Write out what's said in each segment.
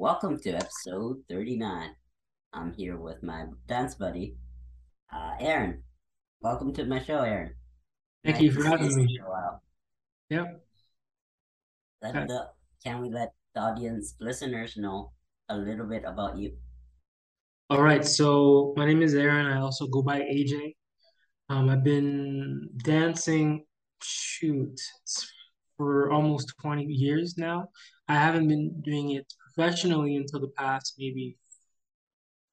welcome to episode 39. I'm here with my dance buddy, uh, Aaron. Welcome to my show, Aaron. Thank Nice you for having me. while. Yep. Let the, can we let the audience listeners know a little bit about you? All right. So my name is Aaron. I also go by AJ. Um, I've been dancing, shoot, for almost 20 years now. I haven't been doing it professionally until the past maybe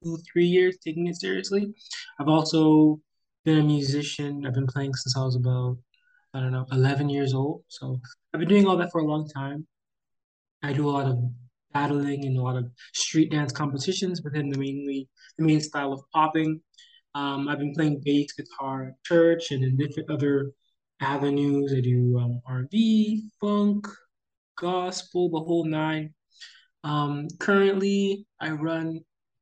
two, three years, taking it seriously. I've also been a musician. I've been playing since I was about, I don't know, 11 years old. So I've been doing all that for a long time. I do a lot of battling and a lot of street dance competitions within the mainly the main style of popping. Um, I've been playing bass guitar at church and in different other avenues. I do um, R&B, funk, gospel, the whole nine. Um, currently, I run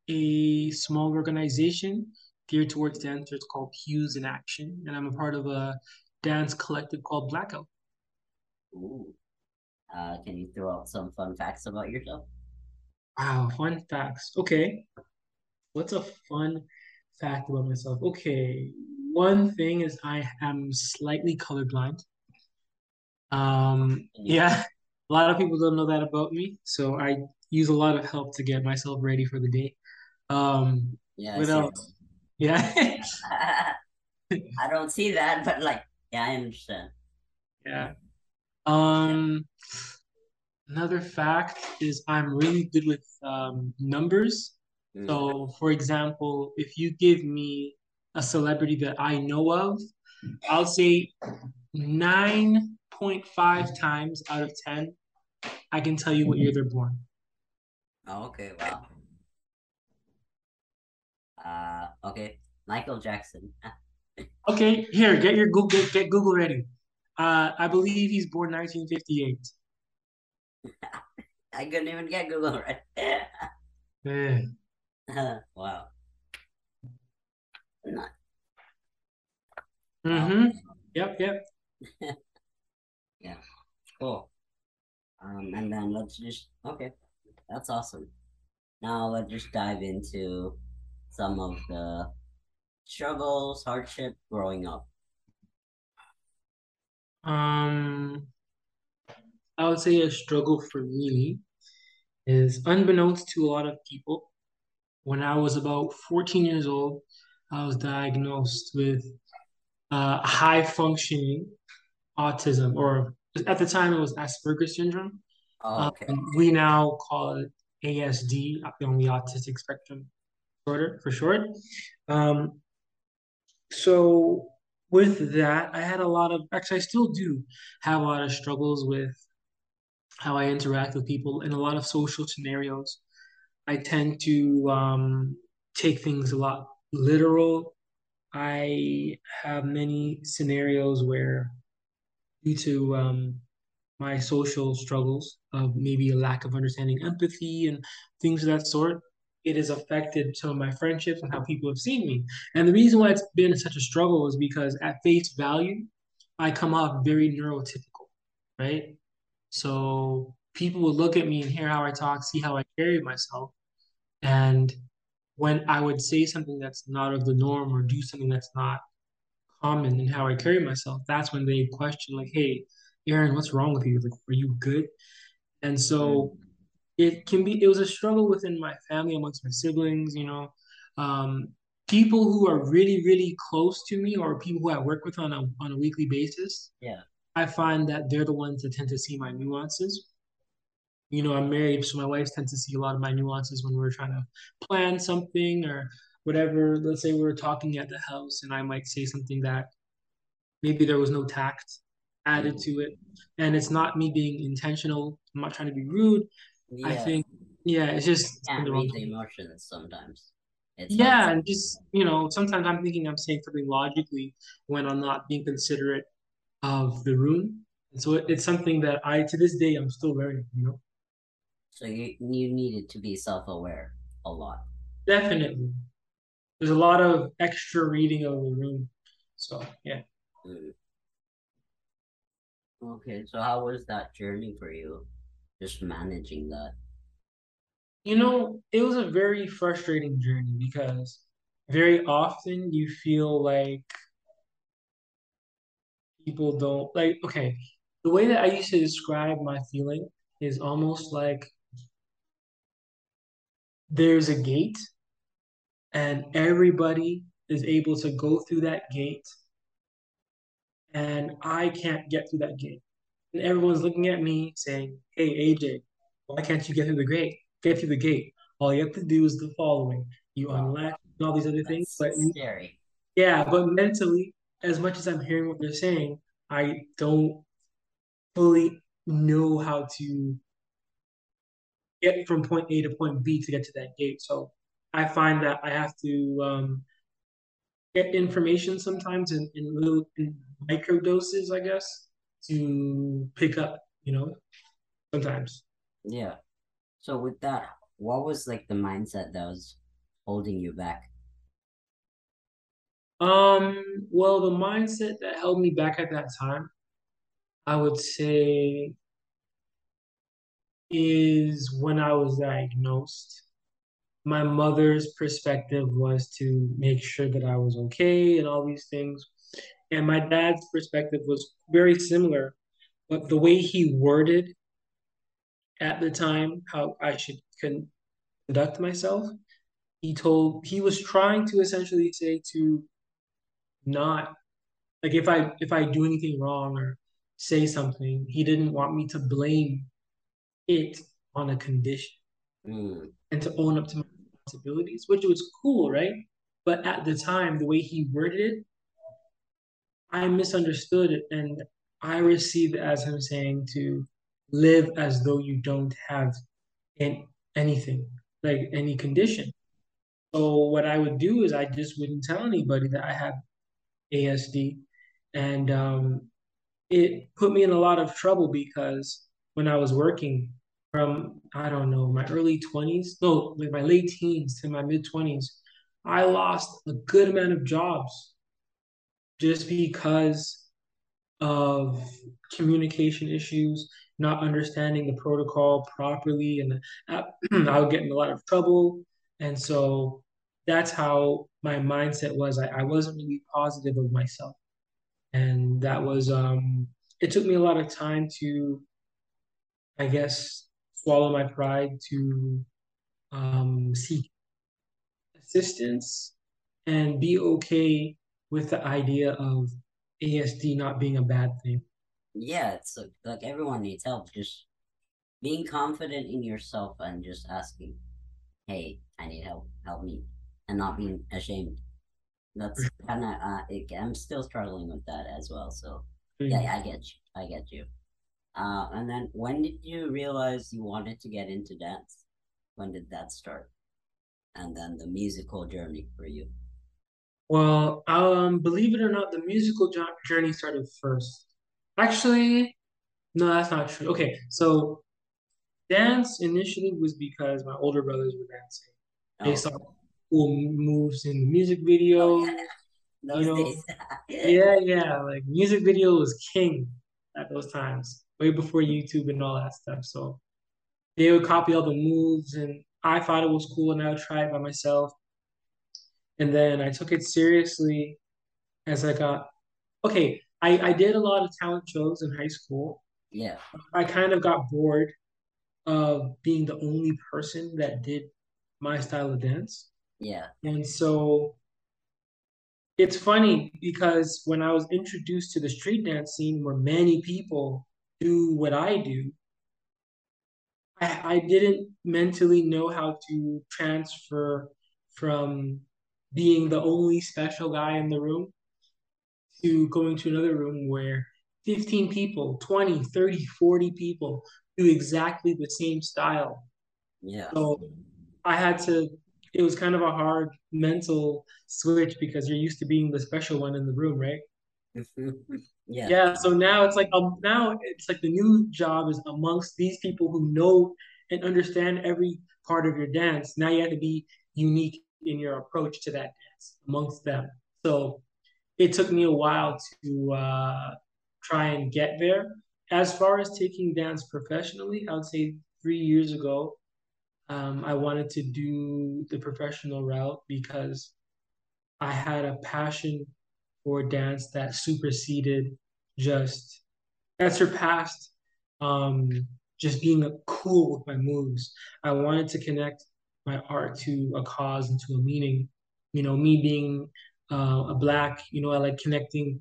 a small organization geared towards dancers called Hues in Action, and I'm a part of a dance collective called Blackout. Ooh. Uh, can you throw out some fun facts about yourself? Wow, fun facts. Okay. What's a fun fact about myself? Okay, one thing is I am slightly colorblind. Um, Mm, yeah, a lot of people don't know that about me, so I use a lot of help to get myself ready for the day. Um, Yeah, I what see else? Yeah. I don't see that, but like, yeah, I understand. yeah. Yeah. Um, another fact is I'm really good with um numbers. Mm. So, for example, if you give me a celebrity that I know of, I'll say 9.5 times out of 10, I can tell you what year they're born. Oh, okay, wow. Uh, okay. Michael Jackson. Okay, here, get your Google get Google ready. Uh, I believe he's born 1958. I couldn't even get Google right. Yeah. Wow. Not. Mm-hmm. Yep, yep. Yeah, cool. Um, and then let's just, okay, that's awesome. Now let's just dive into some of the struggles, hardship growing up. Um, I would say a struggle for me is unbeknownst to a lot of people. When I was about 14 years old, I was diagnosed with uh, high functioning autism, or at the time it was Asperger's syndrome. Oh, Um, we now call it ASD, on the autistic spectrum disorder for short. Um, so with that, I had a lot of, actually, I still do have a lot of struggles with how I interact with people in a lot of social scenarios. I tend to um, take things a lot literal. I have many scenarios where, due to um, my social struggles of maybe a lack of understanding empathy and things of that sort, it has affected some of my friendships and how people have seen me. And the reason why it's been such a struggle is because at face value, I come off very neurotypical, right? So people will look at me and hear how I talk, see how I carry myself. And when I would say something that's not of the norm or do something that's not common in how I carry myself, that's when they question, like, hey, Aaron, what's wrong with you? Like, are you good? And so it can be, it was a struggle within my family, amongst my siblings, you know. Um, people who are really, really close to me or people who I work with on a on a weekly basis, yeah. I find that they're the ones that tend to see my nuances. You know, I'm married, so my wife tends to see a lot of my nuances when we're trying to plan something or whatever. Let's say we're talking at the house and I might say something that maybe there was no tact added Mm, to it. And it's not me being intentional. I'm not trying to be rude. I think, yeah, it's just You can't the wrong read the emotions sometimes. It's Yeah, and just, you know, sometimes I'm thinking I'm saying something logically when I'm not being considerate of the room. And so it, it's something that I, to this day, I'm still learning, you know? so you you needed to be self-aware a lot. Definitely. There's a lot of extra reading of the room. So, yeah. Mm. Okay, so how was that journey for you? Just managing that. You know, it was a very frustrating journey because very often you feel like people don't like, okay, the way that I used to describe my feeling is almost like there's a gate and everybody is able to go through that gate and I can't get through that gate. And everyone's looking at me saying, Hey AJ, why can't you get through the gate? Get through the gate. All you have to do is the following. You unlatch and all these other things. But scary. yeah, but mentally, as much as I'm hearing what they're saying, I don't fully know how to get from point A to point B to get to that gate. So I find that I have to um, get information sometimes in, in little in micro doses, I guess, to pick up, you know, sometimes. Yeah. So with that, what was like the mindset that was holding you back? Um, well, the mindset that held me back at that time, I would say, is when I was diagnosed. My mother's perspective was to make sure that I was okay and all these things. And my dad's perspective was very similar, but the way he worded at the time how I should conduct myself, he told he was trying to essentially say to not like if I if I do anything wrong or say something, he didn't want me to blame it on a condition Mm, and to own up to my responsibilities, which was cool, right? But at the time, the way he worded it, I misunderstood it and I received as him saying to live as though you don't have in anything, like any condition. So what I would do is I just wouldn't tell anybody that I had ASD. And um, it put me in a lot of trouble because when I was working from, I don't know, my early 20s, no, like my late teens to my mid 20s, I lost a good amount of jobs just because of communication issues, not understanding the protocol properly, and I, would get in a lot of trouble. And so that's how my mindset was. I, I wasn't really positive of myself. And that was, um, it took me a lot of time to, I guess, swallow my pride to um, seek assistance and be okay with the idea of ASD not being a bad thing. yeah, it's like, like everyone needs help. Just being confident in yourself and just asking, "Hey, I need help. Help me," and not being ashamed. That's kind of uh, it, I'm still struggling with that as well. So yeah. I get you. I get you. Uh, and then when did you realize you wanted to get into dance? When did that start? And then the musical journey for you. Well, um, believe it or not, the musical jo- journey started first. Actually, no, that's not true. Okay, so dance initially was because my older brothers were dancing. They Oh, saw cool moves in the music oh videos, yeah, you know. Yeah, yeah, like music video was king at those times, way before YouTube and all that stuff. So they would copy all the moves, and I thought it was cool, and I would try it by myself. And then I took it seriously as I got okay, I, I did a lot of talent shows in high school. yeah, I kind of got bored of being the only person that did my style of dance. yeah, And so it's funny because when I was introduced to the street dance scene where many people do what I do, I, I didn't mentally know how to transfer from being the only special guy in the room to going to another room where 15 people, 20, 30, 40 people do exactly the same style. yeah, So I had to, it was kind of a hard mental switch because you're used to being the special one in the room, right? yeah, Yeah, so now it's like um now it's like the new job is amongst these people who know and understand every part of your dance. Now you have to be unique in your approach to that dance amongst them. So it took me a while to uh, try and get there. As far as taking dance professionally, I would say three years ago, um, I wanted to do the professional route because I had a passion for dance that superseded just that surpassed um, just being cool with my moves. I wanted to connect my art to a cause and to a meaning. You know, me being uh, a black, you know, I like connecting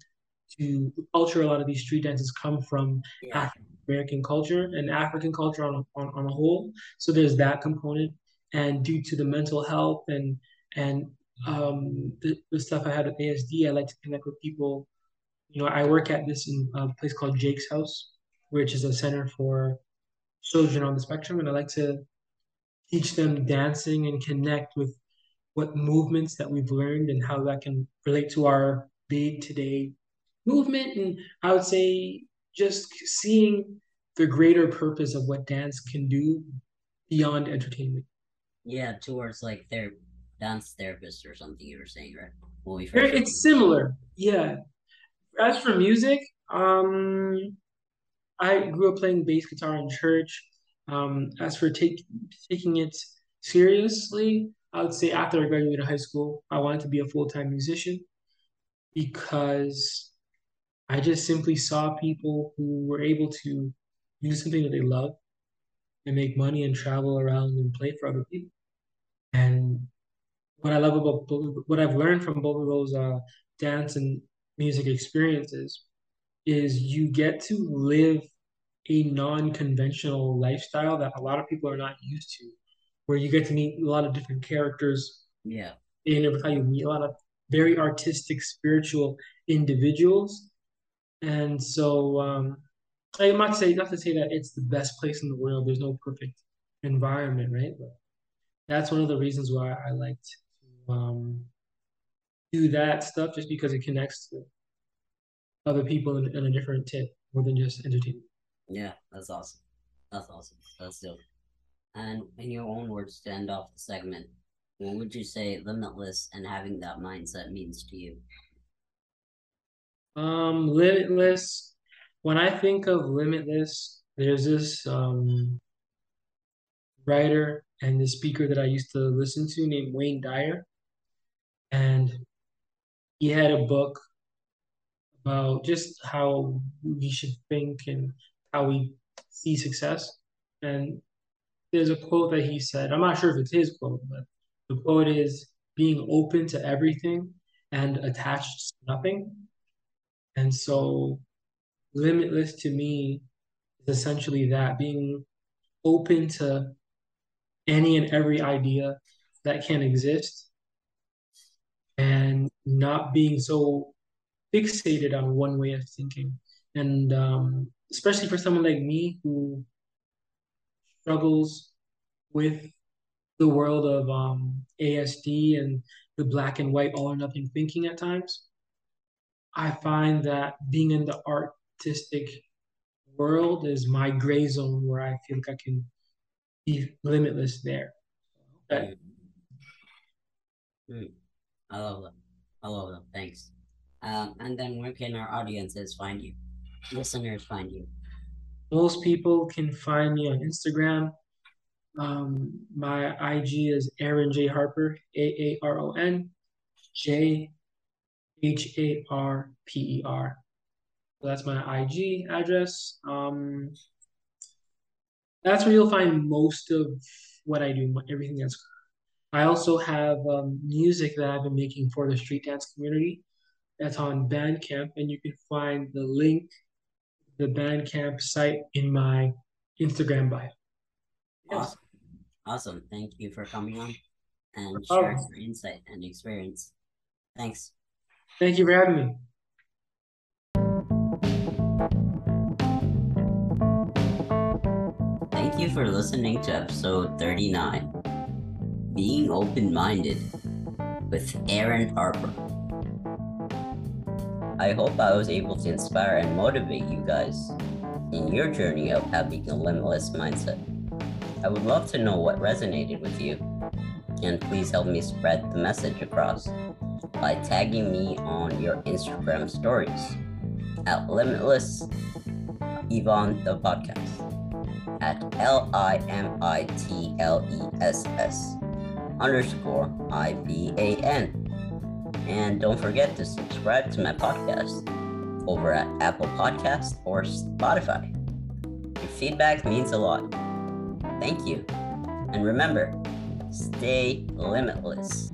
to culture. A lot of these street dances come from Yeah. African American culture and African culture on, on on a whole. So there's that component, and due to the mental health and and um, the, the stuff I had with ASD, I like to connect with people. You know, I work at this in a place called Jake's House, which is a center for children on the spectrum, and I like to teach them dancing and connect with what movements that we've learned and how that can relate to our day to day movement. And I would say just seeing the greater purpose of what dance can do beyond entertainment. Yeah, towards like their dance therapist or something you were saying, right? When we It's similar, yeah. As for music, um, I grew up playing bass guitar in church. Um, as for take, taking it seriously, I would say after I graduated high school, I wanted to be a full-time musician because I just simply saw people who were able to do something that they love and make money and travel around and play for other people. And what I love about what I've learned from both of those uh, dance and music experiences is you get to live a non-conventional lifestyle that a lot of people are not used to, where you get to meet a lot of different characters Yeah. and every time you meet a lot of very artistic, spiritual individuals. And so um, I'm not say not to say that it's the best place in the world. There's no perfect environment, right? But that's one of the reasons why I like to um, do that stuff, just because it connects to other people in, in a different tip more than just entertainment. Yeah, that's awesome. That's awesome. That's dope. And in your own words to end off the segment, what would you say limitless and having that mindset means to you? Um, Limitless. When I think of Limitless, there's this um, writer and this speaker that I used to listen to named Wayne Dyer, and he had a book about just how we should think and how we see success. And there's a quote that he said. I'm not sure if it's his quote, but the quote is being open to everything and attached to nothing. And so, limitless to me is essentially that being open to any and every idea that can exist and not being so fixated on one way of thinking. And um, especially for someone like me who struggles with the world of um, ASD and the black and white all or nothing thinking at times, I find that being in the artistic world is my gray zone where I feel like I can be limitless there. Okay. Mm. Mm. I love that. I love that. Thanks. Um, and then where can our audiences find you? Listeners find you. Most people can find me on Instagram. Um, my IG is Aaron J Harper, A A R O N J H A R P E R. So that's my IG address. Um, that's where you'll find most of what I do, everything that's. I also have um, music that I've been making for the street dance community. That's on Bandcamp, and you can find the link, the Bandcamp site in my Instagram bio. Yes. Awesome. Awesome. Thank you for coming on and sharing your insight and experience. Thanks. Thank you for having me. Thank you for listening to episode 39 Being Open Minded with Aaron Harper. I hope I was able to inspire and motivate you guys in your journey of having a limitless mindset. I would love to know what resonated with you, and please help me spread the message across by tagging me on your Instagram stories at Limitless Ivan the podcast. at L I M I T L E S S underscore I V A N. And don't forget to subscribe to my podcast over at Apple Podcast or Spotify. Your feedback means a lot. Thank you. And remember, stay limitless.